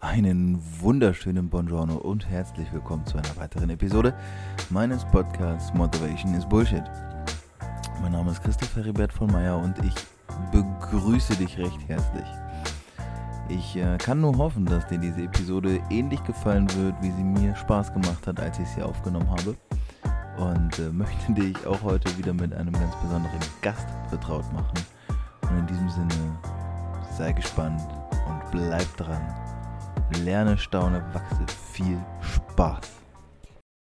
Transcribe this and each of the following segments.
Einen wunderschönen Buongiorno und herzlich willkommen zu einer weiteren Episode meines Podcasts Motivation is Bullshit. Mein Name ist Christoph Heribert von Meyer und ich begrüße dich recht herzlich. Ich äh, kann nur hoffen, dass dir diese Episode ähnlich gefallen wird, wie sie mir Spaß gemacht hat, als ich sie aufgenommen habe. Und äh, möchte dich auch heute wieder mit einem ganz besonderen Gast vertraut machen. Und in diesem Sinne, sei gespannt und bleib dran Lerne, staune, wachse. Viel Spaß.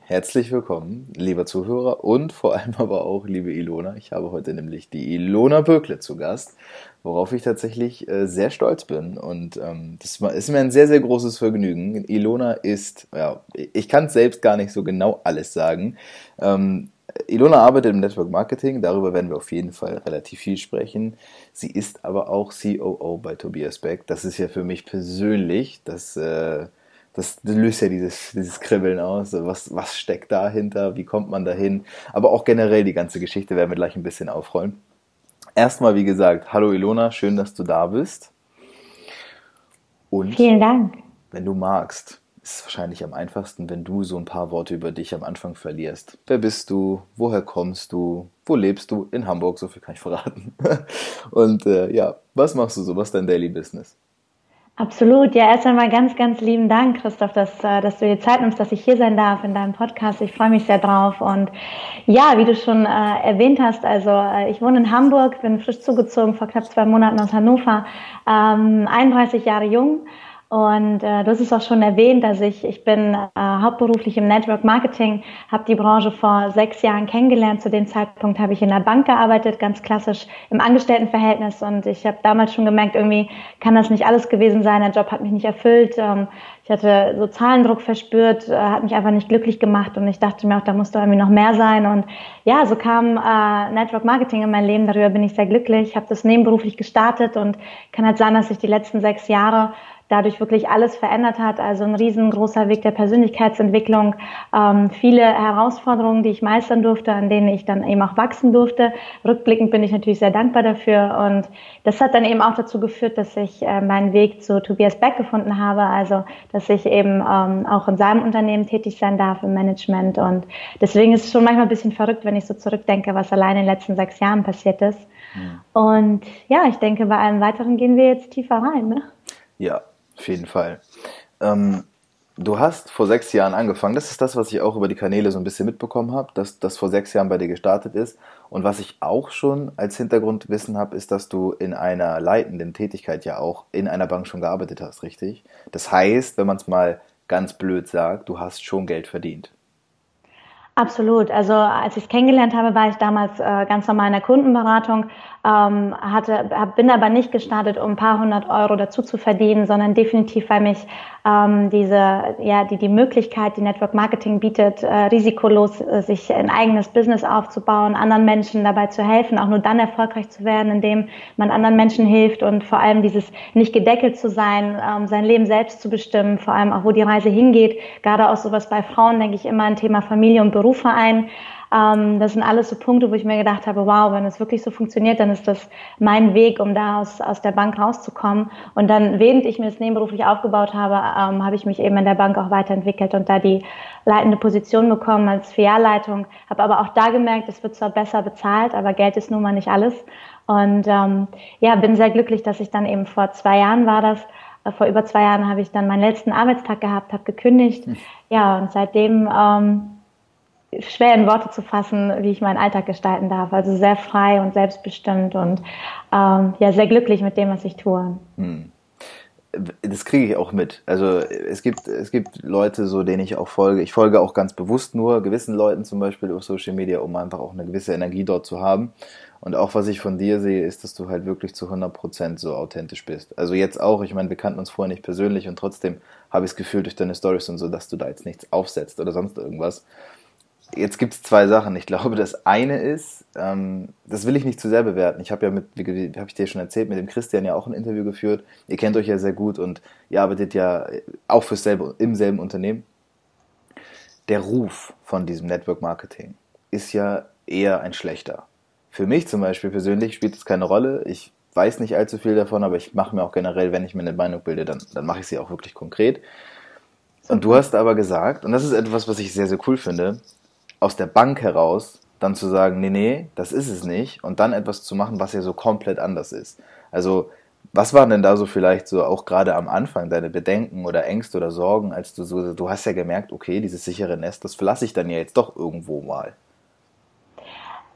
Herzlich willkommen, lieber Zuhörer und vor allem aber auch liebe Ilona. Ich habe heute nämlich die Ilona Bökle zu Gast, worauf ich tatsächlich äh, sehr stolz bin. Und ähm, das ist mir ein sehr, sehr großes Vergnügen. Ilona ist, ja, ich kann es selbst gar nicht so genau alles sagen. Ähm, Ilona arbeitet im Network Marketing, darüber werden wir auf jeden Fall relativ viel sprechen. Sie ist aber auch COO bei Tobias Beck. Das ist ja für mich persönlich, das, äh, das löst ja dieses, dieses Kribbeln aus. Was, was steckt dahinter? Wie kommt man dahin? Aber auch generell die ganze Geschichte werden wir gleich ein bisschen aufrollen. Erstmal, wie gesagt, hallo Ilona, schön, dass du da bist. Und Vielen Dank. Wenn du magst, ist wahrscheinlich am einfachsten, wenn du so ein paar Worte über dich am Anfang verlierst. Wer bist du? Woher kommst du? Wo lebst du? In Hamburg, so viel kann ich verraten. Und äh, ja, was machst du so? Was ist dein Daily Business? Absolut. Ja, erst einmal ganz, ganz lieben Dank, Christoph, dass, äh, dass du dir Zeit nimmst, dass ich hier sein darf in deinem Podcast. Ich freue mich sehr drauf. Und ja, wie du schon äh, erwähnt hast, also äh, ich wohne in Hamburg, bin frisch zugezogen vor knapp zwei Monaten aus Hannover, ähm, 31 Jahre jung und äh, du hast es auch schon erwähnt, dass ich, ich bin äh, hauptberuflich im Network Marketing, habe die Branche vor sechs Jahren kennengelernt. Zu dem Zeitpunkt habe ich in der Bank gearbeitet, ganz klassisch im Angestelltenverhältnis. Und ich habe damals schon gemerkt, irgendwie kann das nicht alles gewesen sein. Der Job hat mich nicht erfüllt. Ähm, ich hatte so Zahlendruck verspürt, äh, hat mich einfach nicht glücklich gemacht. Und ich dachte mir auch, da muss doch irgendwie noch mehr sein. Und ja, so kam äh, Network Marketing in mein Leben. Darüber bin ich sehr glücklich. Ich habe das nebenberuflich gestartet und kann halt sagen, dass ich die letzten sechs Jahre dadurch wirklich alles verändert hat. Also ein riesengroßer Weg der Persönlichkeitsentwicklung, ähm, viele Herausforderungen, die ich meistern durfte, an denen ich dann eben auch wachsen durfte. Rückblickend bin ich natürlich sehr dankbar dafür und das hat dann eben auch dazu geführt, dass ich äh, meinen Weg zu Tobias Beck gefunden habe, also dass ich eben ähm, auch in seinem Unternehmen tätig sein darf im Management und deswegen ist es schon manchmal ein bisschen verrückt, wenn ich so zurückdenke, was allein in den letzten sechs Jahren passiert ist. Ja. Und ja, ich denke, bei allem Weiteren gehen wir jetzt tiefer rein. Ne? Ja, auf jeden Fall. Ähm, du hast vor sechs Jahren angefangen. Das ist das, was ich auch über die Kanäle so ein bisschen mitbekommen habe, dass das vor sechs Jahren bei dir gestartet ist. Und was ich auch schon als Hintergrundwissen habe, ist, dass du in einer leitenden Tätigkeit ja auch in einer Bank schon gearbeitet hast, richtig? Das heißt, wenn man es mal ganz blöd sagt, du hast schon Geld verdient. Absolut. Also als ich es kennengelernt habe, war ich damals äh, ganz normal in der Kundenberatung ähm, hatte, hab, bin aber nicht gestartet, um ein paar hundert Euro dazu zu verdienen, sondern definitiv, weil mich ähm, diese, ja, die, die Möglichkeit, die Network Marketing bietet, äh, risikolos äh, sich ein eigenes Business aufzubauen, anderen Menschen dabei zu helfen, auch nur dann erfolgreich zu werden, indem man anderen Menschen hilft und vor allem dieses nicht gedeckelt zu sein, ähm, sein Leben selbst zu bestimmen, vor allem auch, wo die Reise hingeht. Gerade auch sowas bei Frauen, denke ich, immer ein Thema Familie und Beruf vereinen. Ähm, das sind alles so Punkte, wo ich mir gedacht habe, wow, wenn es wirklich so funktioniert, dann ist das mein Weg, um da aus, aus der Bank rauszukommen. Und dann, während ich mir das nebenberuflich aufgebaut habe, ähm, habe ich mich eben in der Bank auch weiterentwickelt und da die leitende Position bekommen als Filialleitung. Habe aber auch da gemerkt, es wird zwar besser bezahlt, aber Geld ist nun mal nicht alles. Und ähm, ja, bin sehr glücklich, dass ich dann eben vor zwei Jahren war das, äh, vor über zwei Jahren habe ich dann meinen letzten Arbeitstag gehabt, habe gekündigt. Hm. Ja, und seitdem ähm, schwer in Worte zu fassen, wie ich meinen Alltag gestalten darf. Also sehr frei und selbstbestimmt und ähm, ja, sehr glücklich mit dem, was ich tue. Hm. Das kriege ich auch mit. Also es gibt, es gibt Leute, so denen ich auch folge. Ich folge auch ganz bewusst nur gewissen Leuten zum Beispiel auf Social Media, um einfach auch eine gewisse Energie dort zu haben. Und auch was ich von dir sehe, ist, dass du halt wirklich zu 100% so authentisch bist. Also jetzt auch, ich meine, wir kannten uns vorher nicht persönlich und trotzdem habe ich das Gefühl durch deine Stories und so, dass du da jetzt nichts aufsetzt oder sonst irgendwas, Jetzt gibt es zwei Sachen. Ich glaube, das eine ist, ähm, das will ich nicht zu sehr bewerten. Ich habe ja mit, wie, habe ich dir schon erzählt, mit dem Christian ja auch ein Interview geführt. Ihr kennt euch ja sehr gut und ihr arbeitet ja auch fürs selbe, im selben Unternehmen. Der Ruf von diesem Network Marketing ist ja eher ein schlechter. Für mich zum Beispiel persönlich spielt es keine Rolle. Ich weiß nicht allzu viel davon, aber ich mache mir auch generell, wenn ich mir eine Meinung bilde, dann, dann mache ich sie auch wirklich konkret. Und du hast aber gesagt, und das ist etwas, was ich sehr, sehr cool finde, aus der Bank heraus dann zu sagen, nee, nee, das ist es nicht, und dann etwas zu machen, was ja so komplett anders ist. Also, was waren denn da so vielleicht so auch gerade am Anfang deine Bedenken oder Ängste oder Sorgen, als du so, du hast ja gemerkt, okay, dieses sichere Nest, das verlasse ich dann ja jetzt doch irgendwo mal.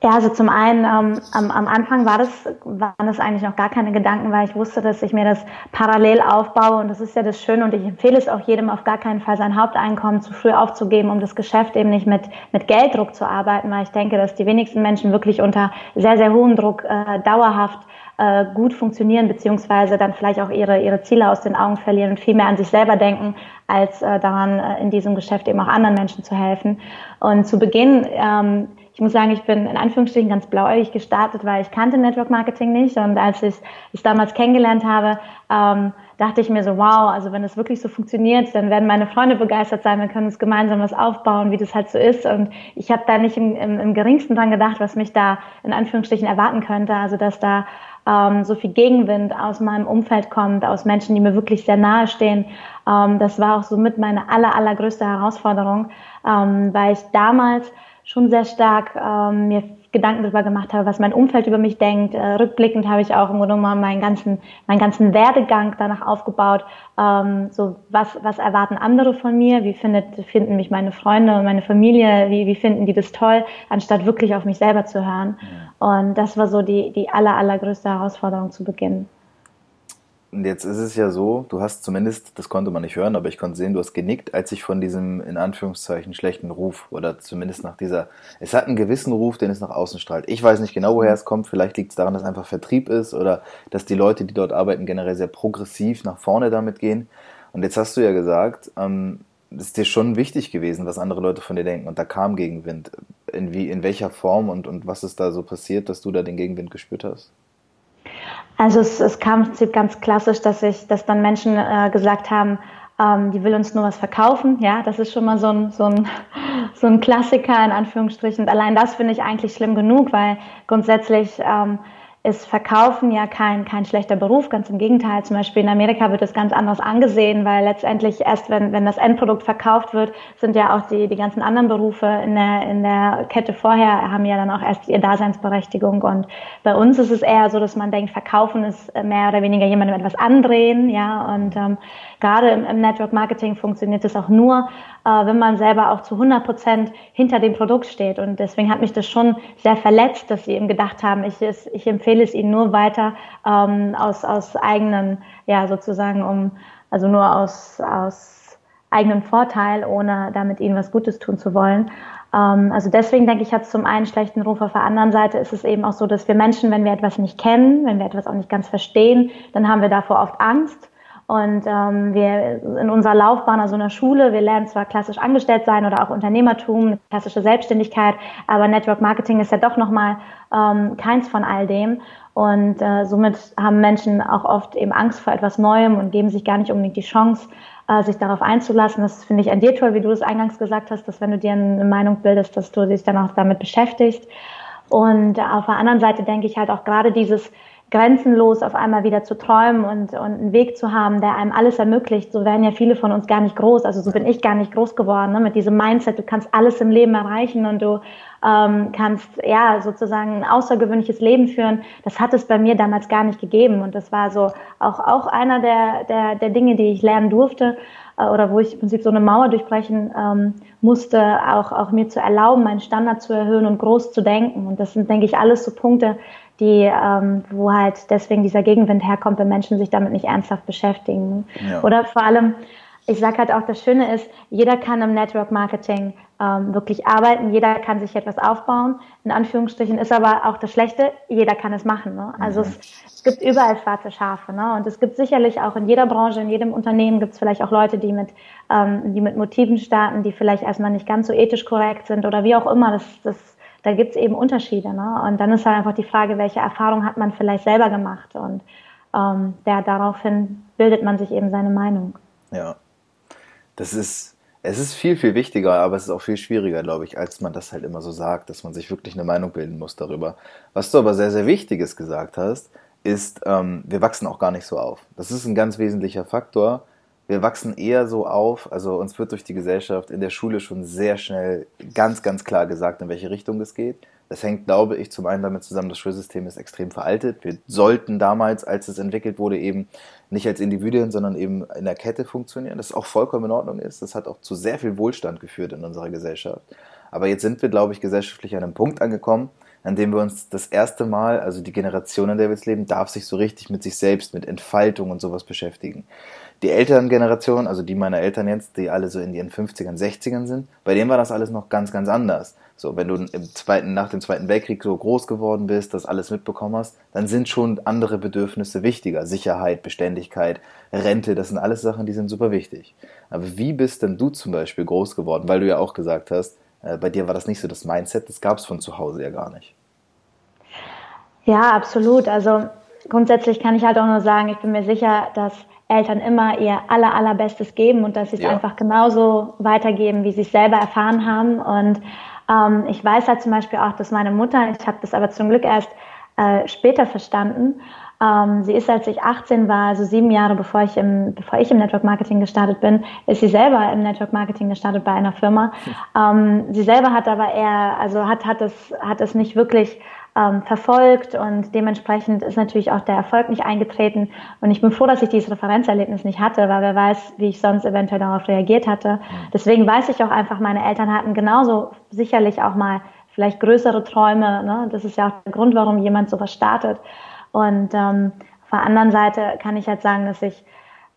Ja, also zum einen ähm, am, am Anfang war das, waren das eigentlich noch gar keine Gedanken, weil ich wusste, dass ich mir das parallel aufbaue und das ist ja das Schöne und ich empfehle es auch jedem auf gar keinen Fall sein Haupteinkommen zu früh aufzugeben, um das Geschäft eben nicht mit, mit Gelddruck zu arbeiten, weil ich denke, dass die wenigsten Menschen wirklich unter sehr, sehr hohem Druck äh, dauerhaft äh, gut funktionieren, beziehungsweise dann vielleicht auch ihre, ihre Ziele aus den Augen verlieren und viel mehr an sich selber denken, als äh, daran, äh, in diesem Geschäft eben auch anderen Menschen zu helfen. Und zu Beginn ähm, ich muss sagen, ich bin in Anführungsstrichen ganz blauäugig gestartet, weil ich kannte Network Marketing nicht. Und als ich es damals kennengelernt habe, ähm, dachte ich mir so, wow, also wenn es wirklich so funktioniert, dann werden meine Freunde begeistert sein, wir können uns gemeinsam was aufbauen, wie das halt so ist. Und ich habe da nicht im, im, im geringsten dran gedacht, was mich da in Anführungsstrichen erwarten könnte. Also dass da ähm, so viel Gegenwind aus meinem Umfeld kommt, aus Menschen, die mir wirklich sehr nahe stehen. Ähm, das war auch so mit meine aller, allergrößte Herausforderung, ähm, weil ich damals schon sehr stark ähm, mir Gedanken darüber gemacht habe, was mein Umfeld über mich denkt. Äh, rückblickend habe ich auch im Grunde genommen meinen ganzen, meinen ganzen Werdegang danach aufgebaut. Ähm, so was, was erwarten andere von mir? Wie findet, finden mich meine Freunde und meine Familie? Wie, wie finden die das toll? Anstatt wirklich auf mich selber zu hören. Und das war so die, die aller, allergrößte Herausforderung zu Beginn. Und jetzt ist es ja so, du hast zumindest, das konnte man nicht hören, aber ich konnte sehen, du hast genickt, als ich von diesem in Anführungszeichen schlechten Ruf oder zumindest nach dieser, es hat einen gewissen Ruf, den es nach außen strahlt. Ich weiß nicht genau, woher es kommt. Vielleicht liegt es daran, dass einfach Vertrieb ist oder dass die Leute, die dort arbeiten, generell sehr progressiv nach vorne damit gehen. Und jetzt hast du ja gesagt, ähm, es ist dir schon wichtig gewesen, was andere Leute von dir denken. Und da kam Gegenwind. In, wie, in welcher Form und, und was ist da so passiert, dass du da den Gegenwind gespürt hast? Also es, es kam ganz klassisch, dass ich, dass dann Menschen äh, gesagt haben, ähm, die will uns nur was verkaufen. Ja, das ist schon mal so ein, so ein, so ein Klassiker in Anführungsstrichen. Und allein das finde ich eigentlich schlimm genug, weil grundsätzlich ähm, ist Verkaufen ja kein, kein schlechter Beruf, ganz im Gegenteil. Zum Beispiel in Amerika wird es ganz anders angesehen, weil letztendlich erst, wenn, wenn das Endprodukt verkauft wird, sind ja auch die, die ganzen anderen Berufe in der, in der Kette vorher, haben ja dann auch erst ihre Daseinsberechtigung. Und bei uns ist es eher so, dass man denkt, Verkaufen ist mehr oder weniger jemandem etwas andrehen, ja. Und ähm, gerade im, im Network Marketing funktioniert es auch nur, wenn man selber auch zu 100 Prozent hinter dem Produkt steht. Und deswegen hat mich das schon sehr verletzt, dass sie eben gedacht haben, ich, ich empfehle es ihnen nur weiter ähm, aus, aus eigenen, ja sozusagen um, also nur aus, aus eigenem Vorteil, ohne damit ihnen was Gutes tun zu wollen. Ähm, also deswegen denke ich, hat es zum einen schlechten Ruf, auf der anderen Seite ist es eben auch so, dass wir Menschen, wenn wir etwas nicht kennen, wenn wir etwas auch nicht ganz verstehen, dann haben wir davor oft Angst und ähm, wir in unserer Laufbahn, also in der Schule, wir lernen zwar klassisch angestellt sein oder auch Unternehmertum, klassische Selbstständigkeit, aber Network Marketing ist ja doch nochmal ähm, keins von all dem. Und äh, somit haben Menschen auch oft eben Angst vor etwas Neuem und geben sich gar nicht unbedingt die Chance, äh, sich darauf einzulassen. Das finde ich an dir toll, wie du das eingangs gesagt hast, dass wenn du dir eine Meinung bildest, dass du dich dann auch damit beschäftigst. Und auf der anderen Seite denke ich halt auch gerade dieses grenzenlos auf einmal wieder zu träumen und, und einen Weg zu haben, der einem alles ermöglicht. So werden ja viele von uns gar nicht groß. Also so bin ich gar nicht groß geworden ne? mit diesem Mindset. Du kannst alles im Leben erreichen und du ähm, kannst ja sozusagen ein außergewöhnliches Leben führen. Das hat es bei mir damals gar nicht gegeben und das war so auch auch einer der der, der Dinge, die ich lernen durfte äh, oder wo ich im Prinzip so eine Mauer durchbrechen ähm, musste, auch auch mir zu erlauben, meinen Standard zu erhöhen und groß zu denken. Und das sind, denke ich, alles so Punkte, die, ähm, wo halt deswegen dieser Gegenwind herkommt, wenn Menschen sich damit nicht ernsthaft beschäftigen. Ja. Oder vor allem, ich sage halt auch, das Schöne ist, jeder kann im Network Marketing ähm, wirklich arbeiten, jeder kann sich etwas aufbauen. In Anführungsstrichen ist aber auch das Schlechte, jeder kann es machen. Ne? Also mhm. es, es, gibt überall schwarze Schafe. Ne? Und es gibt sicherlich auch in jeder Branche, in jedem Unternehmen gibt es vielleicht auch Leute, die mit, ähm, die mit Motiven starten, die vielleicht erstmal nicht ganz so ethisch korrekt sind oder wie auch immer. Das, das da gibt es eben Unterschiede. Ne? Und dann ist halt einfach die Frage, welche Erfahrung hat man vielleicht selber gemacht. Und ähm, ja, daraufhin bildet man sich eben seine Meinung. Ja, das ist, es ist viel, viel wichtiger, aber es ist auch viel schwieriger, glaube ich, als man das halt immer so sagt, dass man sich wirklich eine Meinung bilden muss darüber. Was du aber sehr, sehr Wichtiges gesagt hast, ist, ähm, wir wachsen auch gar nicht so auf. Das ist ein ganz wesentlicher Faktor. Wir wachsen eher so auf, also uns wird durch die Gesellschaft in der Schule schon sehr schnell ganz, ganz klar gesagt, in welche Richtung es geht. Das hängt, glaube ich, zum einen damit zusammen, das Schulsystem ist extrem veraltet. Wir sollten damals, als es entwickelt wurde, eben nicht als Individuen, sondern eben in der Kette funktionieren, das auch vollkommen in Ordnung ist. Das hat auch zu sehr viel Wohlstand geführt in unserer Gesellschaft. Aber jetzt sind wir, glaube ich, gesellschaftlich an einem Punkt angekommen, an dem wir uns das erste Mal, also die Generation, in der wir jetzt leben, darf sich so richtig mit sich selbst, mit Entfaltung und sowas beschäftigen. Die älteren Generationen, also die meiner Eltern jetzt, die alle so in ihren 50ern, 60ern sind, bei denen war das alles noch ganz, ganz anders. So, wenn du im zweiten, nach dem Zweiten Weltkrieg so groß geworden bist, das alles mitbekommen hast, dann sind schon andere Bedürfnisse wichtiger. Sicherheit, Beständigkeit, Rente, das sind alles Sachen, die sind super wichtig. Aber wie bist denn du zum Beispiel groß geworden? Weil du ja auch gesagt hast, bei dir war das nicht so das Mindset, das gab es von zu Hause ja gar nicht. Ja, absolut. Also grundsätzlich kann ich halt auch nur sagen, ich bin mir sicher, dass Eltern immer ihr aller, allerbestes geben und dass sie es ja. einfach genauso weitergeben, wie sie es selber erfahren haben. Und ähm, ich weiß halt zum Beispiel auch, dass meine Mutter, ich habe das aber zum Glück erst äh, später verstanden, sie ist, als ich 18 war, also sieben Jahre bevor ich, im, bevor ich im Network Marketing gestartet bin, ist sie selber im Network Marketing gestartet bei einer Firma. Ähm, sie selber hat aber eher, also hat, hat, es, hat es nicht wirklich ähm, verfolgt und dementsprechend ist natürlich auch der Erfolg nicht eingetreten. Und ich bin froh, dass ich dieses Referenzerlebnis nicht hatte, weil wer weiß, wie ich sonst eventuell darauf reagiert hatte. Deswegen weiß ich auch einfach, meine Eltern hatten genauso sicherlich auch mal vielleicht größere Träume. Ne? Das ist ja auch der Grund, warum jemand sowas startet. Und ähm, auf der anderen Seite kann ich halt sagen, dass ich,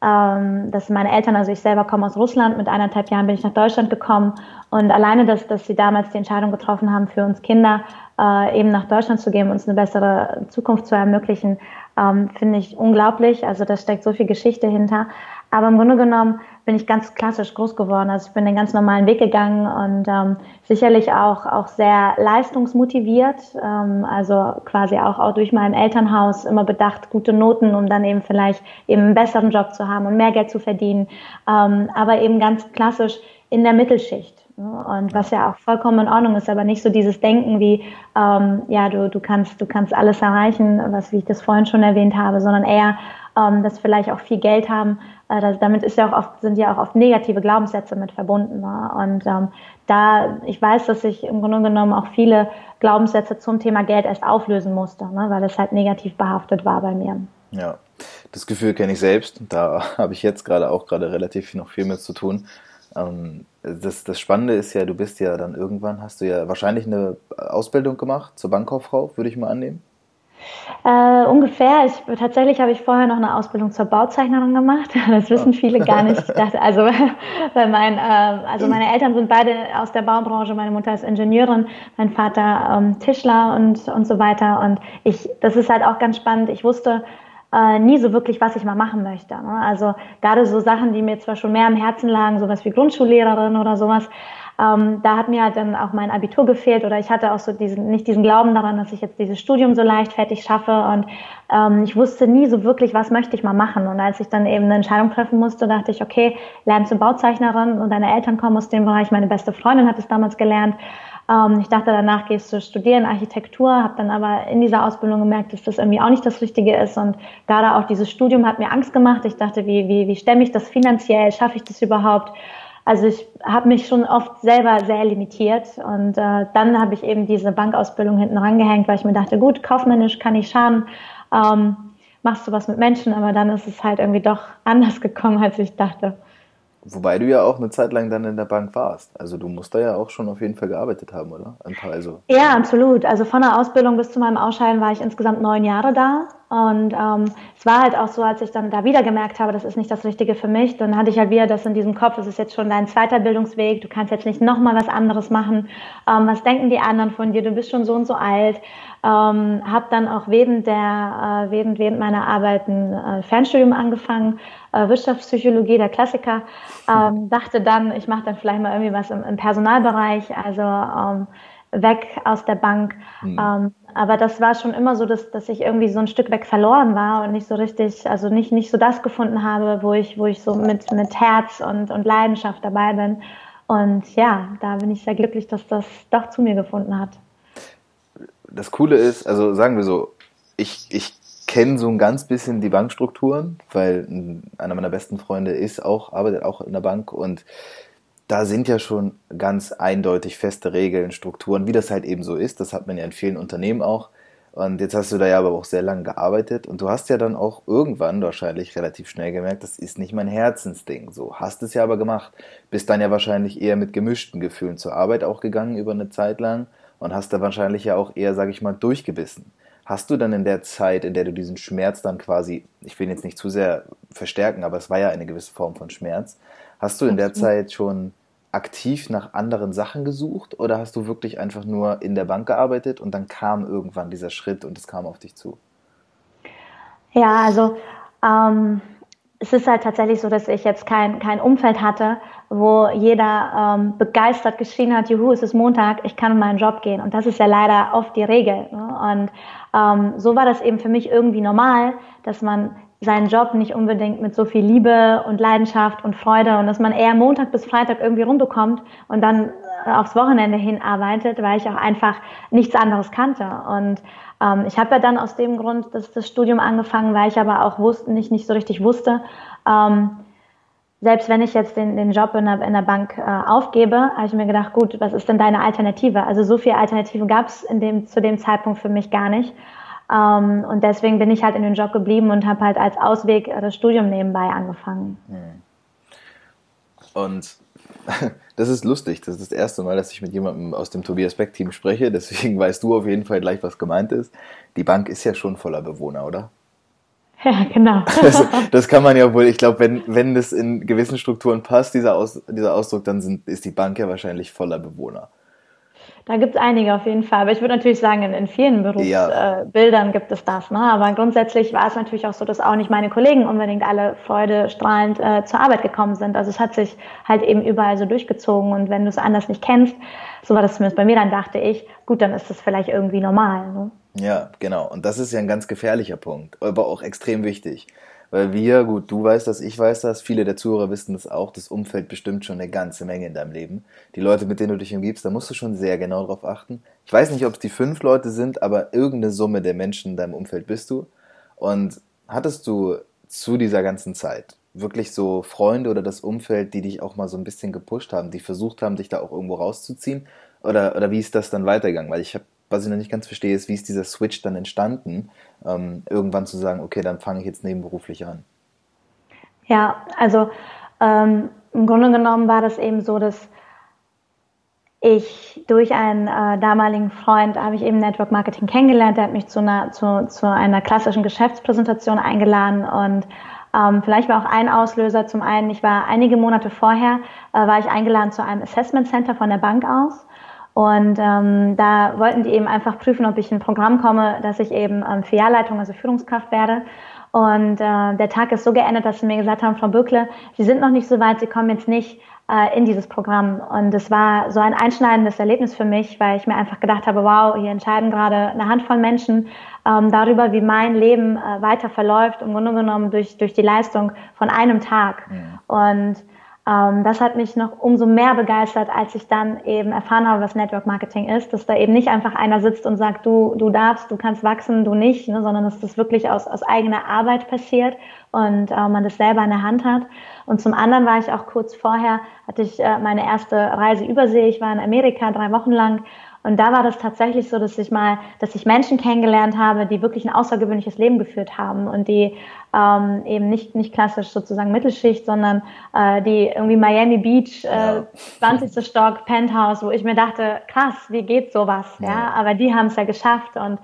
ähm, dass meine Eltern, also ich selber komme aus Russland, mit eineinhalb Jahren bin ich nach Deutschland gekommen und alleine, dass, dass sie damals die Entscheidung getroffen haben, für uns Kinder äh, eben nach Deutschland zu gehen, uns eine bessere Zukunft zu ermöglichen, ähm, finde ich unglaublich. Also da steckt so viel Geschichte hinter. Aber im Grunde genommen bin ich ganz klassisch groß geworden. Also ich bin den ganz normalen Weg gegangen und ähm, sicherlich auch, auch sehr leistungsmotiviert. Ähm, also quasi auch, auch durch mein Elternhaus immer bedacht, gute Noten, um dann eben vielleicht eben einen besseren Job zu haben und mehr Geld zu verdienen. Ähm, aber eben ganz klassisch in der Mittelschicht. Und was ja auch vollkommen in Ordnung ist, aber nicht so dieses Denken wie, ähm, ja, du, du kannst, du kannst alles erreichen, was, wie ich das vorhin schon erwähnt habe, sondern eher, ähm, dass vielleicht auch viel Geld haben, das, damit ist ja auch oft, sind ja auch oft negative Glaubenssätze mit verbunden. Ne? Und ähm, da, ich weiß, dass ich im Grunde genommen auch viele Glaubenssätze zum Thema Geld erst auflösen musste, ne? weil es halt negativ behaftet war bei mir. Ja, das Gefühl kenne ich selbst. Da habe ich jetzt gerade auch gerade relativ noch viel mit zu tun. Ähm, das, das Spannende ist ja, du bist ja dann irgendwann, hast du ja wahrscheinlich eine Ausbildung gemacht zur Bankkauffrau, würde ich mal annehmen. Äh, ungefähr. Ich, tatsächlich habe ich vorher noch eine Ausbildung zur Bauzeichnerin gemacht. Das wissen ah. viele gar nicht. Ich dachte, also, weil mein, äh, also meine Eltern sind beide aus der Baubranche. Meine Mutter ist Ingenieurin, mein Vater ähm, Tischler und, und so weiter. Und ich, das ist halt auch ganz spannend. Ich wusste äh, nie so wirklich, was ich mal machen möchte. Ne? Also gerade so Sachen, die mir zwar schon mehr am Herzen lagen, sowas wie Grundschullehrerin oder sowas, ähm, da hat mir halt dann auch mein Abitur gefehlt oder ich hatte auch so diesen, nicht diesen Glauben daran, dass ich jetzt dieses Studium so leichtfertig schaffe und ähm, ich wusste nie so wirklich, was möchte ich mal machen. Und als ich dann eben eine Entscheidung treffen musste, dachte ich, okay, lern zur Bauzeichnerin und deine Eltern kommen aus dem Bereich. Meine beste Freundin hat es damals gelernt. Ähm, ich dachte, danach gehst du studieren Architektur, habe dann aber in dieser Ausbildung gemerkt, dass das irgendwie auch nicht das Richtige ist. Und gerade auch dieses Studium hat mir Angst gemacht. Ich dachte, wie, wie, wie stemme ich das finanziell? Schaffe ich das überhaupt? Also ich habe mich schon oft selber sehr limitiert und äh, dann habe ich eben diese Bankausbildung hinten rangehängt, weil ich mir dachte, gut, kaufmännisch kann ich schaden, ähm, machst du was mit Menschen, aber dann ist es halt irgendwie doch anders gekommen, als ich dachte. Wobei du ja auch eine Zeit lang dann in der Bank warst. Also du musst da ja auch schon auf jeden Fall gearbeitet haben, oder? Ein paar, also. Ja, absolut. Also von der Ausbildung bis zu meinem Ausscheiden war ich insgesamt neun Jahre da. Und ähm, es war halt auch so, als ich dann da wieder gemerkt habe, das ist nicht das Richtige für mich, dann hatte ich halt wieder das in diesem Kopf, das ist jetzt schon dein zweiter Bildungsweg, du kannst jetzt nicht nochmal was anderes machen. Ähm, was denken die anderen von dir? Du bist schon so und so alt. Ähm, habe dann auch während, der, äh, während, während meiner Arbeiten äh, Fernstudium angefangen, äh, Wirtschaftspsychologie, der Klassiker. Ähm, dachte dann, ich mache dann vielleicht mal irgendwie was im, im Personalbereich, also ähm, weg aus der Bank. Mhm. Ähm, aber das war schon immer so, dass, dass ich irgendwie so ein Stück weg verloren war und nicht so richtig, also nicht, nicht so das gefunden habe, wo ich, wo ich so mit, mit Herz und, und Leidenschaft dabei bin. Und ja, da bin ich sehr glücklich, dass das doch zu mir gefunden hat. Das Coole ist, also sagen wir so, ich, ich kenne so ein ganz bisschen die Bankstrukturen, weil einer meiner besten Freunde ist auch, arbeitet auch in der Bank und da sind ja schon ganz eindeutig feste Regeln, Strukturen, wie das halt eben so ist. Das hat man ja in vielen Unternehmen auch. Und jetzt hast du da ja aber auch sehr lange gearbeitet und du hast ja dann auch irgendwann wahrscheinlich relativ schnell gemerkt, das ist nicht mein Herzensding. So hast es ja aber gemacht. Bist dann ja wahrscheinlich eher mit gemischten Gefühlen zur Arbeit auch gegangen über eine Zeit lang und hast da wahrscheinlich ja auch eher, sag ich mal, durchgebissen. Hast du dann in der Zeit, in der du diesen Schmerz dann quasi, ich will ihn jetzt nicht zu sehr verstärken, aber es war ja eine gewisse Form von Schmerz, hast du in der Zeit schon aktiv nach anderen Sachen gesucht oder hast du wirklich einfach nur in der Bank gearbeitet und dann kam irgendwann dieser Schritt und es kam auf dich zu? Ja, also ähm, es ist halt tatsächlich so, dass ich jetzt kein, kein Umfeld hatte, wo jeder ähm, begeistert geschrien hat, juhu, es ist Montag, ich kann in meinen Job gehen. Und das ist ja leider oft die Regel. Ne? Und ähm, so war das eben für mich irgendwie normal, dass man seinen Job nicht unbedingt mit so viel Liebe und Leidenschaft und Freude und dass man eher Montag bis Freitag irgendwie rumbekommt und dann äh, aufs Wochenende hinarbeitet, weil ich auch einfach nichts anderes kannte. Und ähm, ich habe ja dann aus dem Grund das, das Studium angefangen, weil ich aber auch wusste, nicht, nicht so richtig wusste, ähm, selbst wenn ich jetzt den, den Job in der, in der Bank äh, aufgebe, habe ich mir gedacht, gut, was ist denn deine Alternative? Also so viele Alternativen gab es dem, zu dem Zeitpunkt für mich gar nicht. Ähm, und deswegen bin ich halt in den Job geblieben und habe halt als Ausweg das Studium nebenbei angefangen. Hm. Und das ist lustig. Das ist das erste Mal, dass ich mit jemandem aus dem Tobias Beck-Team spreche. Deswegen weißt du auf jeden Fall gleich, was gemeint ist. Die Bank ist ja schon voller Bewohner, oder? Ja, genau. Das, das kann man ja wohl, ich glaube, wenn, wenn das in gewissen Strukturen passt, dieser, Aus, dieser Ausdruck, dann sind, ist die Bank ja wahrscheinlich voller Bewohner. Da gibt es einige auf jeden Fall. Aber ich würde natürlich sagen, in, in vielen Berufsbildern ja. äh, gibt es das. Ne? Aber grundsätzlich war es natürlich auch so, dass auch nicht meine Kollegen unbedingt alle freudestrahlend äh, zur Arbeit gekommen sind. Also es hat sich halt eben überall so durchgezogen. Und wenn du es anders nicht kennst, so war das zumindest bei mir, dann dachte ich, gut, dann ist das vielleicht irgendwie normal. Ne? Ja, genau. Und das ist ja ein ganz gefährlicher Punkt, aber auch extrem wichtig. Weil wir, gut, du weißt das, ich weiß das, viele der Zuhörer wissen das auch, das Umfeld bestimmt schon eine ganze Menge in deinem Leben. Die Leute, mit denen du dich umgibst, da musst du schon sehr genau drauf achten. Ich weiß nicht, ob es die fünf Leute sind, aber irgendeine Summe der Menschen in deinem Umfeld bist du. Und hattest du zu dieser ganzen Zeit wirklich so Freunde oder das Umfeld, die dich auch mal so ein bisschen gepusht haben, die versucht haben, dich da auch irgendwo rauszuziehen? Oder, oder wie ist das dann weitergegangen? Weil ich habe was ich noch nicht ganz verstehe, ist, wie ist dieser Switch dann entstanden, ähm, irgendwann zu sagen, okay, dann fange ich jetzt nebenberuflich an? Ja, also ähm, im Grunde genommen war das eben so, dass ich durch einen äh, damaligen Freund habe ich eben Network Marketing kennengelernt. Der hat mich zu einer, zu, zu einer klassischen Geschäftspräsentation eingeladen und ähm, vielleicht war auch ein Auslöser. Zum einen, ich war einige Monate vorher, äh, war ich eingeladen zu einem Assessment Center von der Bank aus und ähm, da wollten die eben einfach prüfen, ob ich in ein Programm komme, dass ich eben ähm, Filialleitung, also Führungskraft werde. Und äh, der Tag ist so geendet, dass sie mir gesagt haben, Frau Bückle, Sie sind noch nicht so weit, Sie kommen jetzt nicht äh, in dieses Programm. Und es war so ein einschneidendes Erlebnis für mich, weil ich mir einfach gedacht habe, wow, hier entscheiden gerade eine Handvoll Menschen ähm, darüber, wie mein Leben äh, weiter verläuft, im Grunde genommen durch, durch die Leistung von einem Tag. Ja. Und das hat mich noch umso mehr begeistert, als ich dann eben erfahren habe, was Network Marketing ist, dass da eben nicht einfach einer sitzt und sagt, du, du darfst, du kannst wachsen, du nicht, ne, sondern dass das wirklich aus, aus eigener Arbeit passiert und äh, man das selber in der Hand hat. Und zum anderen war ich auch kurz vorher, hatte ich äh, meine erste Reise übersee. Ich war in Amerika drei Wochen lang und da war das tatsächlich so, dass ich mal, dass ich Menschen kennengelernt habe, die wirklich ein außergewöhnliches Leben geführt haben und die ähm, eben nicht, nicht klassisch sozusagen Mittelschicht, sondern äh, die irgendwie Miami Beach, äh, ja. 20. Stock, Penthouse, wo ich mir dachte, krass, wie geht sowas? Ja, ja? aber die haben es ja geschafft und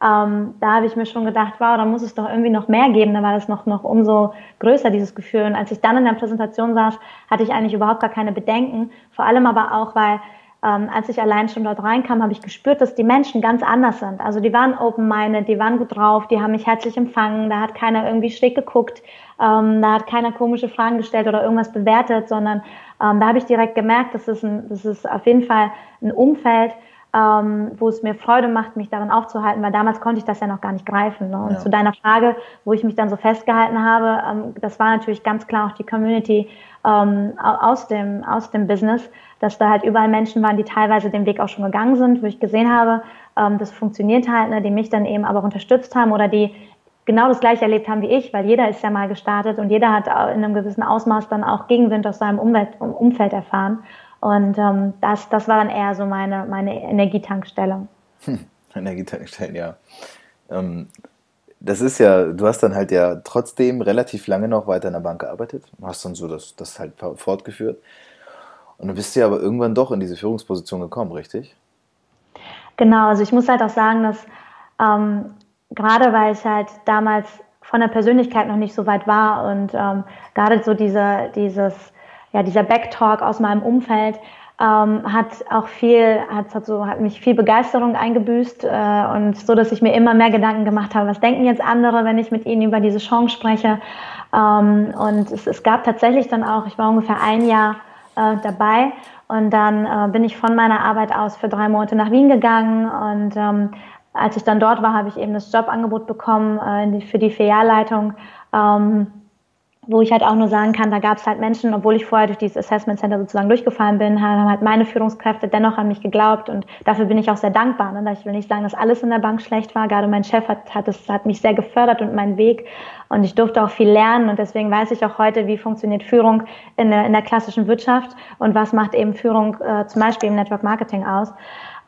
ähm, da habe ich mir schon gedacht, wow, da muss es doch irgendwie noch mehr geben. Da war das noch, noch umso größer, dieses Gefühl. Und als ich dann in der Präsentation saß, hatte ich eigentlich überhaupt gar keine Bedenken. Vor allem aber auch, weil ähm, als ich allein schon dort reinkam, habe ich gespürt, dass die Menschen ganz anders sind. Also die waren open-minded, die waren gut drauf, die haben mich herzlich empfangen, da hat keiner irgendwie schräg geguckt, ähm, da hat keiner komische Fragen gestellt oder irgendwas bewertet, sondern ähm, da habe ich direkt gemerkt, das ist, ein, das ist auf jeden Fall ein Umfeld, ähm, wo es mir Freude macht, mich darin aufzuhalten, weil damals konnte ich das ja noch gar nicht greifen. Ne? Und ja. zu deiner Frage, wo ich mich dann so festgehalten habe, ähm, das war natürlich ganz klar auch die Community ähm, aus, dem, aus dem Business, dass da halt überall Menschen waren, die teilweise den Weg auch schon gegangen sind, wo ich gesehen habe, ähm, das funktioniert halt, ne, die mich dann eben aber auch unterstützt haben oder die genau das gleiche erlebt haben wie ich, weil jeder ist ja mal gestartet und jeder hat in einem gewissen Ausmaß dann auch Gegenwind aus seinem Umwelt, Umfeld erfahren. Und ähm, das, das war dann eher so meine, meine Energietankstelle. Hm, Energietankstelle, ja. Ähm, das ist ja, du hast dann halt ja trotzdem relativ lange noch weiter in der Bank gearbeitet, hast dann so das, das halt fortgeführt. Und du bist ja aber irgendwann doch in diese Führungsposition gekommen, richtig? Genau, also ich muss halt auch sagen, dass ähm, gerade weil ich halt damals von der Persönlichkeit noch nicht so weit war und ähm, gerade so dieser, dieses, ja, dieser Backtalk aus meinem Umfeld ähm, hat auch viel, hat, hat, so, hat mich viel Begeisterung eingebüßt äh, und so, dass ich mir immer mehr Gedanken gemacht habe, was denken jetzt andere, wenn ich mit ihnen über diese Chance spreche. Ähm, und es, es gab tatsächlich dann auch, ich war ungefähr ein Jahr äh, dabei und dann äh, bin ich von meiner Arbeit aus für drei Monate nach Wien gegangen und ähm, als ich dann dort war, habe ich eben das Jobangebot bekommen äh, für die Filialleitung, ähm, wo ich halt auch nur sagen kann, da gab es halt Menschen, obwohl ich vorher durch dieses Assessment Center sozusagen durchgefallen bin, haben halt meine Führungskräfte dennoch an mich geglaubt und dafür bin ich auch sehr dankbar. Ne? Ich will nicht sagen, dass alles in der Bank schlecht war, gerade mein Chef hat, hat, es, hat mich sehr gefördert und meinen Weg und ich durfte auch viel lernen und deswegen weiß ich auch heute, wie funktioniert Führung in der, in der klassischen Wirtschaft und was macht eben Führung äh, zum Beispiel im Network Marketing aus.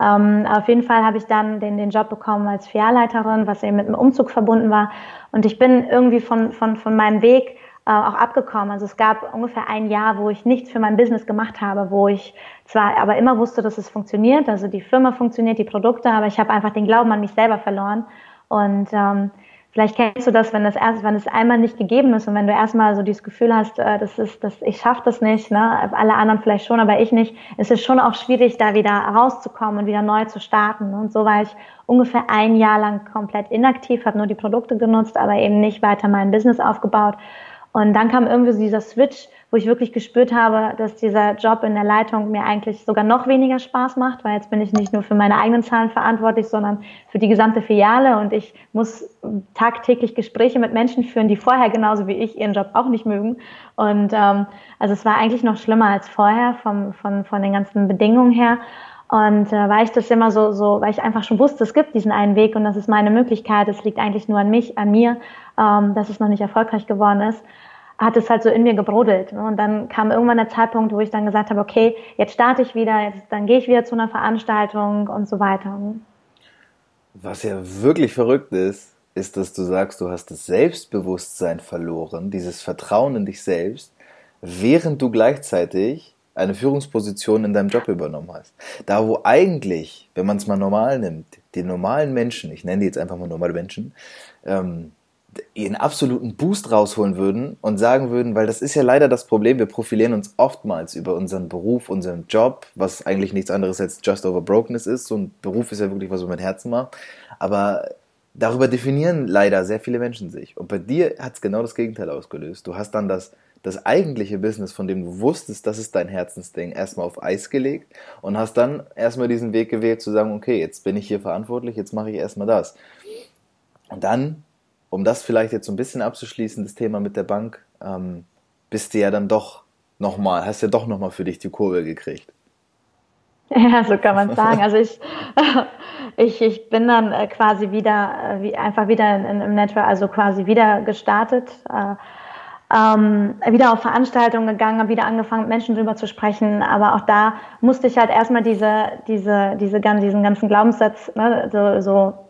Ähm, auf jeden Fall habe ich dann den, den Job bekommen als Filialleiterin, was eben mit einem Umzug verbunden war. Und ich bin irgendwie von, von, von meinem Weg äh, auch abgekommen. Also es gab ungefähr ein Jahr, wo ich nichts für mein Business gemacht habe, wo ich zwar aber immer wusste, dass es funktioniert, also die Firma funktioniert, die Produkte, aber ich habe einfach den Glauben an mich selber verloren. Und ähm, Vielleicht kennst du das, wenn das erst, wenn es einmal nicht gegeben ist und wenn du erstmal so dieses Gefühl hast, äh, das ist, das, ich schaffe das nicht, ne? alle anderen vielleicht schon, aber ich nicht, es ist schon auch schwierig, da wieder rauszukommen und wieder neu zu starten. Und so war ich ungefähr ein Jahr lang komplett inaktiv, habe nur die Produkte genutzt, aber eben nicht weiter mein Business aufgebaut. Und dann kam irgendwie so dieser Switch, wo ich wirklich gespürt habe, dass dieser Job in der Leitung mir eigentlich sogar noch weniger Spaß macht, weil jetzt bin ich nicht nur für meine eigenen Zahlen verantwortlich, sondern für die gesamte Filiale und ich muss tagtäglich Gespräche mit Menschen führen, die vorher genauso wie ich ihren Job auch nicht mögen. Und ähm, also es war eigentlich noch schlimmer als vorher vom, von, von den ganzen Bedingungen her. Und äh, weil ich das immer so, so, weil ich einfach schon wusste, es gibt diesen einen Weg und das ist meine Möglichkeit, es liegt eigentlich nur an mich, an mir, ähm, dass es noch nicht erfolgreich geworden ist, hat es halt so in mir gebrodelt. Ne? Und dann kam irgendwann der Zeitpunkt, wo ich dann gesagt habe, okay, jetzt starte ich wieder, jetzt, dann gehe ich wieder zu einer Veranstaltung und so weiter. Was ja wirklich verrückt ist, ist, dass du sagst, du hast das Selbstbewusstsein verloren, dieses Vertrauen in dich selbst, während du gleichzeitig eine Führungsposition in deinem Job übernommen hast. Da wo eigentlich, wenn man es mal normal nimmt, die normalen Menschen, ich nenne die jetzt einfach mal normale Menschen, ähm, ihren absoluten Boost rausholen würden und sagen würden, weil das ist ja leider das Problem, wir profilieren uns oftmals über unseren Beruf, unseren Job, was eigentlich nichts anderes als just over brokenness ist. So ein Beruf ist ja wirklich was, man Herzen macht. Aber darüber definieren leider sehr viele Menschen sich. Und bei dir hat es genau das Gegenteil ausgelöst. Du hast dann das, das eigentliche Business, von dem du wusstest, das ist dein Herzensding, erstmal auf Eis gelegt und hast dann erstmal diesen Weg gewählt zu sagen, okay, jetzt bin ich hier verantwortlich, jetzt mache ich erstmal das. Und dann um das vielleicht jetzt so ein bisschen abzuschließen, das Thema mit der Bank, ähm, bist du ja dann doch nochmal, hast ja doch nochmal für dich die Kurve gekriegt. Ja, so kann man sagen. Also ich, ich, ich bin dann äh, quasi wieder, äh, wie, einfach wieder in, im Network, also quasi wieder gestartet, äh, ähm, wieder auf Veranstaltungen gegangen, habe wieder angefangen, mit Menschen drüber zu sprechen. Aber auch da musste ich halt erstmal diese, diese, diese, diesen ganzen Glaubenssatz, ne, so, so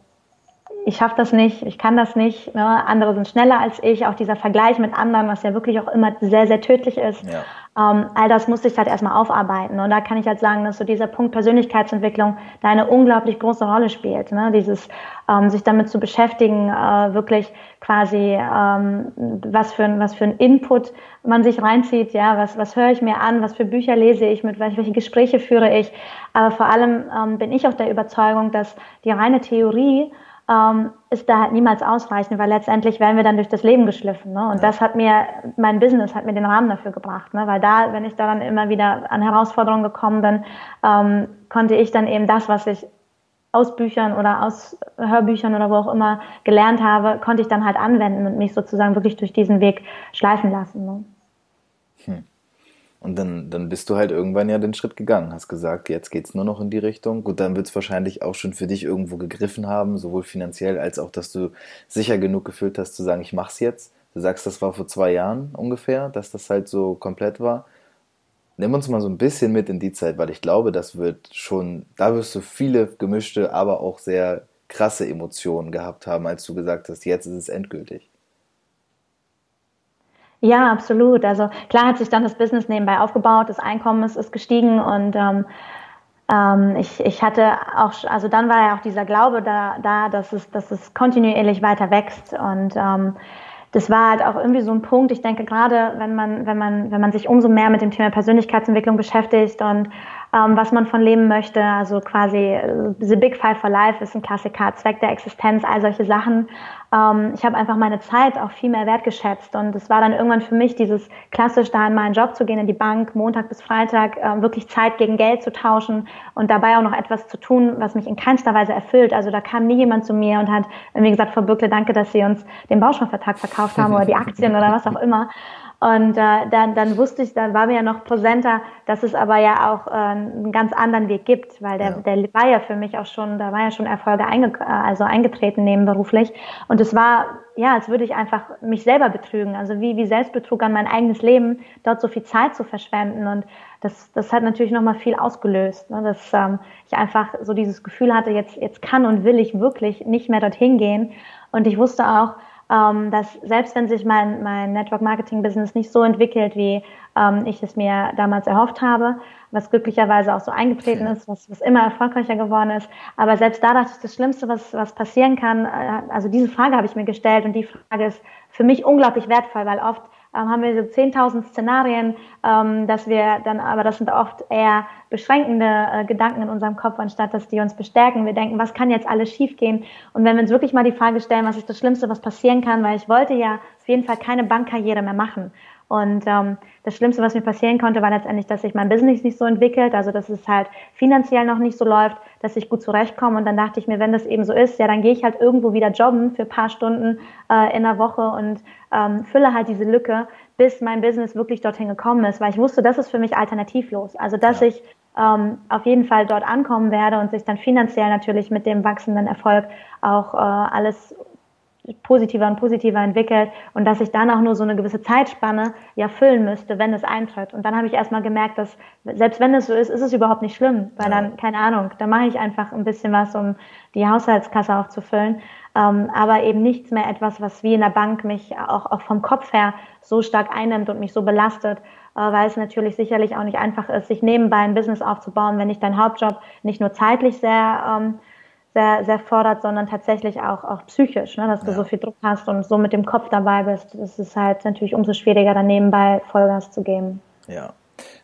ich schaffe das nicht, ich kann das nicht, ne? andere sind schneller als ich, auch dieser Vergleich mit anderen, was ja wirklich auch immer sehr, sehr tödlich ist. Ja. Ähm, all das musste ich halt erstmal aufarbeiten. Und da kann ich halt sagen, dass so dieser Punkt Persönlichkeitsentwicklung da eine unglaublich große Rolle spielt. Ne? Dieses ähm, sich damit zu beschäftigen, äh, wirklich quasi ähm, was für ein was für ein Input man sich reinzieht, ja, was was höre ich mir an, was für Bücher lese ich, mit welche Gespräche führe ich. Aber vor allem ähm, bin ich auch der Überzeugung, dass die reine Theorie ähm, ist da halt niemals ausreichend, weil letztendlich werden wir dann durch das Leben geschliffen. Ne? Und ja. das hat mir, mein Business hat mir den Rahmen dafür gebracht. Ne? Weil da, wenn ich da dann immer wieder an Herausforderungen gekommen bin, ähm, konnte ich dann eben das, was ich aus Büchern oder aus Hörbüchern oder wo auch immer gelernt habe, konnte ich dann halt anwenden und mich sozusagen wirklich durch diesen Weg schleifen lassen. Ne? Hm. Und dann, dann bist du halt irgendwann ja den Schritt gegangen, hast gesagt, jetzt geht's nur noch in die Richtung. Gut, dann wird's wahrscheinlich auch schon für dich irgendwo gegriffen haben, sowohl finanziell als auch, dass du sicher genug gefühlt hast zu sagen, ich mach's jetzt. Du sagst, das war vor zwei Jahren ungefähr, dass das halt so komplett war. Nimm uns mal so ein bisschen mit in die Zeit, weil ich glaube, das wird schon, da wirst du viele gemischte, aber auch sehr krasse Emotionen gehabt haben, als du gesagt hast, jetzt ist es endgültig. Ja, absolut. Also klar hat sich dann das Business nebenbei aufgebaut, das Einkommen ist, ist gestiegen und ähm, ähm, ich, ich hatte auch, also dann war ja auch dieser Glaube da, da dass, es, dass es kontinuierlich weiter wächst und ähm, das war halt auch irgendwie so ein Punkt. Ich denke gerade, wenn man, wenn man, wenn man sich umso mehr mit dem Thema Persönlichkeitsentwicklung beschäftigt und ähm, was man von leben möchte, also quasi äh, The Big Five for Life ist ein Klassiker, Zweck der Existenz, all solche Sachen ähm, ich habe einfach meine Zeit auch viel mehr wertgeschätzt und es war dann irgendwann für mich dieses klassisch da in meinen Job zu gehen, in die Bank, Montag bis Freitag, äh, wirklich Zeit gegen Geld zu tauschen und dabei auch noch etwas zu tun, was mich in keinster Weise erfüllt. Also da kam nie jemand zu mir und hat wie gesagt, Frau Bückle, danke, dass Sie uns den Baustoffvertrag verkauft haben oder die Aktien oder was auch immer. Und äh, dann, dann wusste ich, dann war mir ja noch präsenter, dass es aber ja auch äh, einen ganz anderen Weg gibt, weil der, ja. der war ja für mich auch schon, da war ja schon Erfolge einge also eingetreten nebenberuflich. Und es war, ja, als würde ich einfach mich selber betrügen, also wie, wie Selbstbetrug an mein eigenes Leben, dort so viel Zeit zu verschwenden. Und das, das hat natürlich nochmal viel ausgelöst, ne? dass ähm, ich einfach so dieses Gefühl hatte, jetzt, jetzt kann und will ich wirklich nicht mehr dorthin gehen. Und ich wusste auch, ähm, dass selbst wenn sich mein, mein Network Marketing Business nicht so entwickelt, wie ähm, ich es mir damals erhofft habe, was glücklicherweise auch so eingetreten ist, was, was immer erfolgreicher geworden ist. Aber selbst da dachte ich, das Schlimmste, was, was passieren kann, äh, also diese Frage habe ich mir gestellt und die Frage ist für mich unglaublich wertvoll, weil oft haben wir so 10.000 Szenarien, ähm, dass wir dann, aber das sind oft eher beschränkende äh, Gedanken in unserem Kopf, anstatt dass die uns bestärken. Wir denken, was kann jetzt alles schiefgehen? Und wenn wir uns wirklich mal die Frage stellen, was ist das Schlimmste, was passieren kann, weil ich wollte ja auf jeden Fall keine Bankkarriere mehr machen. Und ähm, das Schlimmste, was mir passieren konnte, war letztendlich, dass sich mein Business nicht so entwickelt, also dass es halt finanziell noch nicht so läuft, dass ich gut zurechtkomme. Und dann dachte ich mir, wenn das eben so ist, ja, dann gehe ich halt irgendwo wieder jobben für paar Stunden äh, in der Woche und ähm, fülle halt diese Lücke, bis mein Business wirklich dorthin gekommen ist, weil ich wusste, das ist für mich alternativlos. Also dass ja. ich ähm, auf jeden Fall dort ankommen werde und sich dann finanziell natürlich mit dem wachsenden Erfolg auch äh, alles positiver und positiver entwickelt und dass ich dann auch nur so eine gewisse Zeitspanne ja füllen müsste, wenn es eintritt. Und dann habe ich erstmal gemerkt, dass selbst wenn es so ist, ist es überhaupt nicht schlimm, weil ja. dann, keine Ahnung, da mache ich einfach ein bisschen was, um die Haushaltskasse aufzufüllen. Ähm, aber eben nichts mehr etwas, was wie in der Bank mich auch, auch vom Kopf her so stark einnimmt und mich so belastet, äh, weil es natürlich sicherlich auch nicht einfach ist, sich nebenbei ein Business aufzubauen, wenn ich dein Hauptjob nicht nur zeitlich sehr ähm, sehr, sehr fordert, sondern tatsächlich auch, auch psychisch, ne? dass du ja. so viel Druck hast und so mit dem Kopf dabei bist. Das ist halt natürlich umso schwieriger, dann nebenbei Vollgas zu geben. Ja.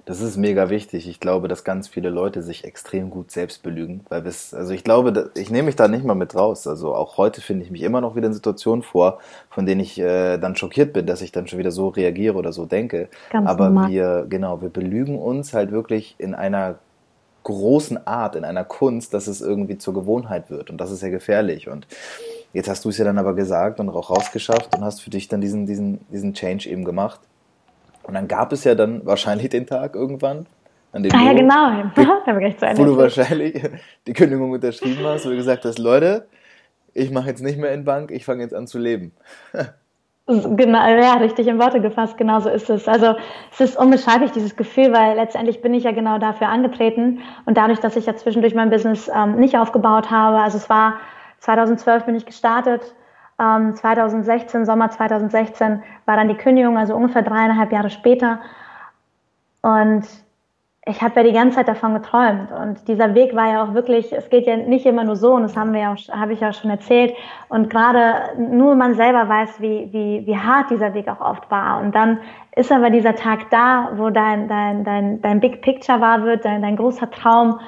Das ist mega wichtig. Ich glaube, dass ganz viele Leute sich extrem gut selbst belügen, weil bis, also ich glaube, ich nehme mich da nicht mal mit raus. Also auch heute finde ich mich immer noch wieder in Situationen vor, von denen ich äh, dann schockiert bin, dass ich dann schon wieder so reagiere oder so denke. Ganz Aber normal. wir, genau, wir belügen uns halt wirklich in einer großen Art, in einer Kunst, dass es irgendwie zur Gewohnheit wird. Und das ist ja gefährlich. Und jetzt hast du es ja dann aber gesagt und auch rausgeschafft und hast für dich dann diesen, diesen, diesen Change eben gemacht. Und dann gab es ja dann wahrscheinlich den Tag irgendwann, an dem ah, ja, genau. da ich zu wo du wahrscheinlich die Kündigung unterschrieben hast, wo du gesagt hast, Leute, ich mache jetzt nicht mehr in Bank, ich fange jetzt an zu leben. Genau, ja, richtig in Worte gefasst, genau so ist es. Also es ist unbeschreiblich, dieses Gefühl, weil letztendlich bin ich ja genau dafür angetreten und dadurch, dass ich ja zwischendurch mein Business ähm, nicht aufgebaut habe, also es war 2012 bin ich gestartet, ähm, 2016, Sommer 2016 war dann die Kündigung, also ungefähr dreieinhalb Jahre später. Und ich habe ja die ganze Zeit davon geträumt. Und dieser Weg war ja auch wirklich, es geht ja nicht immer nur so. Und das haben wir ja auch, habe ich ja schon erzählt. Und gerade nur man selber weiß, wie, wie, wie hart dieser Weg auch oft war. Und dann ist aber dieser Tag da, wo dein, dein, dein, dein Big Picture wahr wird, dein, dein großer Traum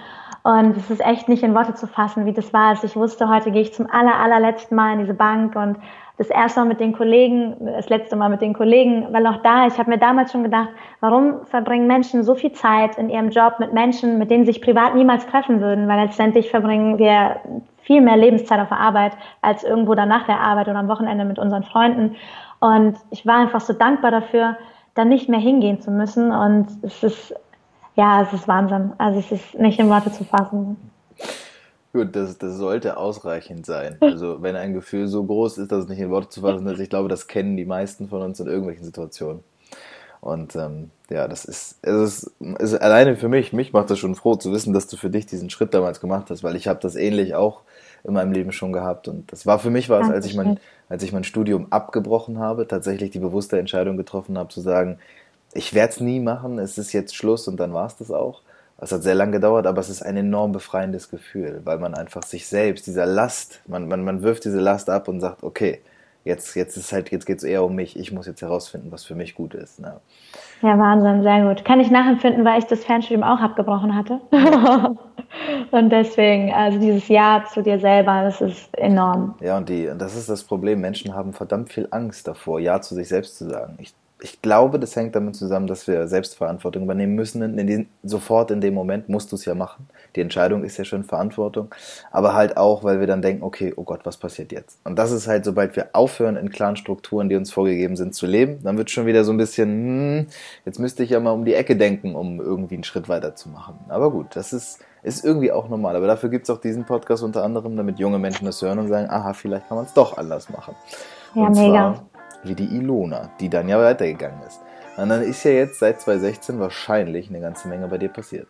und es ist echt nicht in Worte zu fassen, wie das war, als ich wusste, heute gehe ich zum aller, allerletzten Mal in diese Bank und das erste Mal mit den Kollegen, das letzte Mal mit den Kollegen, weil auch da, ich habe mir damals schon gedacht, warum verbringen Menschen so viel Zeit in ihrem Job mit Menschen, mit denen sie sich privat niemals treffen würden, weil letztendlich verbringen wir viel mehr Lebenszeit auf der Arbeit als irgendwo dann nach der Arbeit oder am Wochenende mit unseren Freunden. Und ich war einfach so dankbar dafür, dann nicht mehr hingehen zu müssen. Und es ist, ja, es ist Wahnsinn. Also es ist nicht in Worte zu fassen. Gut, das, das sollte ausreichend sein. Also wenn ein Gefühl so groß ist, dass es nicht in Worte zu fassen ist, ich glaube, das kennen die meisten von uns in irgendwelchen Situationen. Und ähm, ja, das ist, es ist, ist alleine für mich, mich macht das schon froh zu wissen, dass du für dich diesen Schritt damals gemacht hast, weil ich habe das ähnlich auch in meinem Leben schon gehabt. Und das war für mich was, als ich mein, als ich mein Studium abgebrochen habe, tatsächlich die bewusste Entscheidung getroffen habe, zu sagen, ich werde es nie machen, es ist jetzt Schluss und dann war es das auch. Es hat sehr lange gedauert, aber es ist ein enorm befreiendes Gefühl, weil man einfach sich selbst, dieser Last, man, man, man wirft diese Last ab und sagt, okay, jetzt, jetzt ist halt, jetzt geht es eher um mich. Ich muss jetzt herausfinden, was für mich gut ist. Ne? Ja, Wahnsinn, sehr gut. Kann ich nachempfinden, weil ich das Fernstudium auch abgebrochen hatte. und deswegen, also dieses Ja zu dir selber, das ist enorm. Ja, und die, das ist das Problem. Menschen haben verdammt viel Angst davor, Ja zu sich selbst zu sagen. Ich ich glaube, das hängt damit zusammen, dass wir Selbstverantwortung übernehmen müssen. In den, sofort in dem Moment musst du es ja machen. Die Entscheidung ist ja schon Verantwortung. Aber halt auch, weil wir dann denken, okay, oh Gott, was passiert jetzt? Und das ist halt, sobald wir aufhören, in klaren Strukturen, die uns vorgegeben sind, zu leben, dann wird schon wieder so ein bisschen, hm, jetzt müsste ich ja mal um die Ecke denken, um irgendwie einen Schritt weiter zu machen. Aber gut, das ist, ist irgendwie auch normal. Aber dafür gibt es auch diesen Podcast unter anderem, damit junge Menschen das hören und sagen, aha, vielleicht kann man es doch anders machen. Ja, und mega. Zwar, wie die Ilona, die dann ja weitergegangen ist. Und dann ist ja jetzt seit 2016 wahrscheinlich eine ganze Menge bei dir passiert.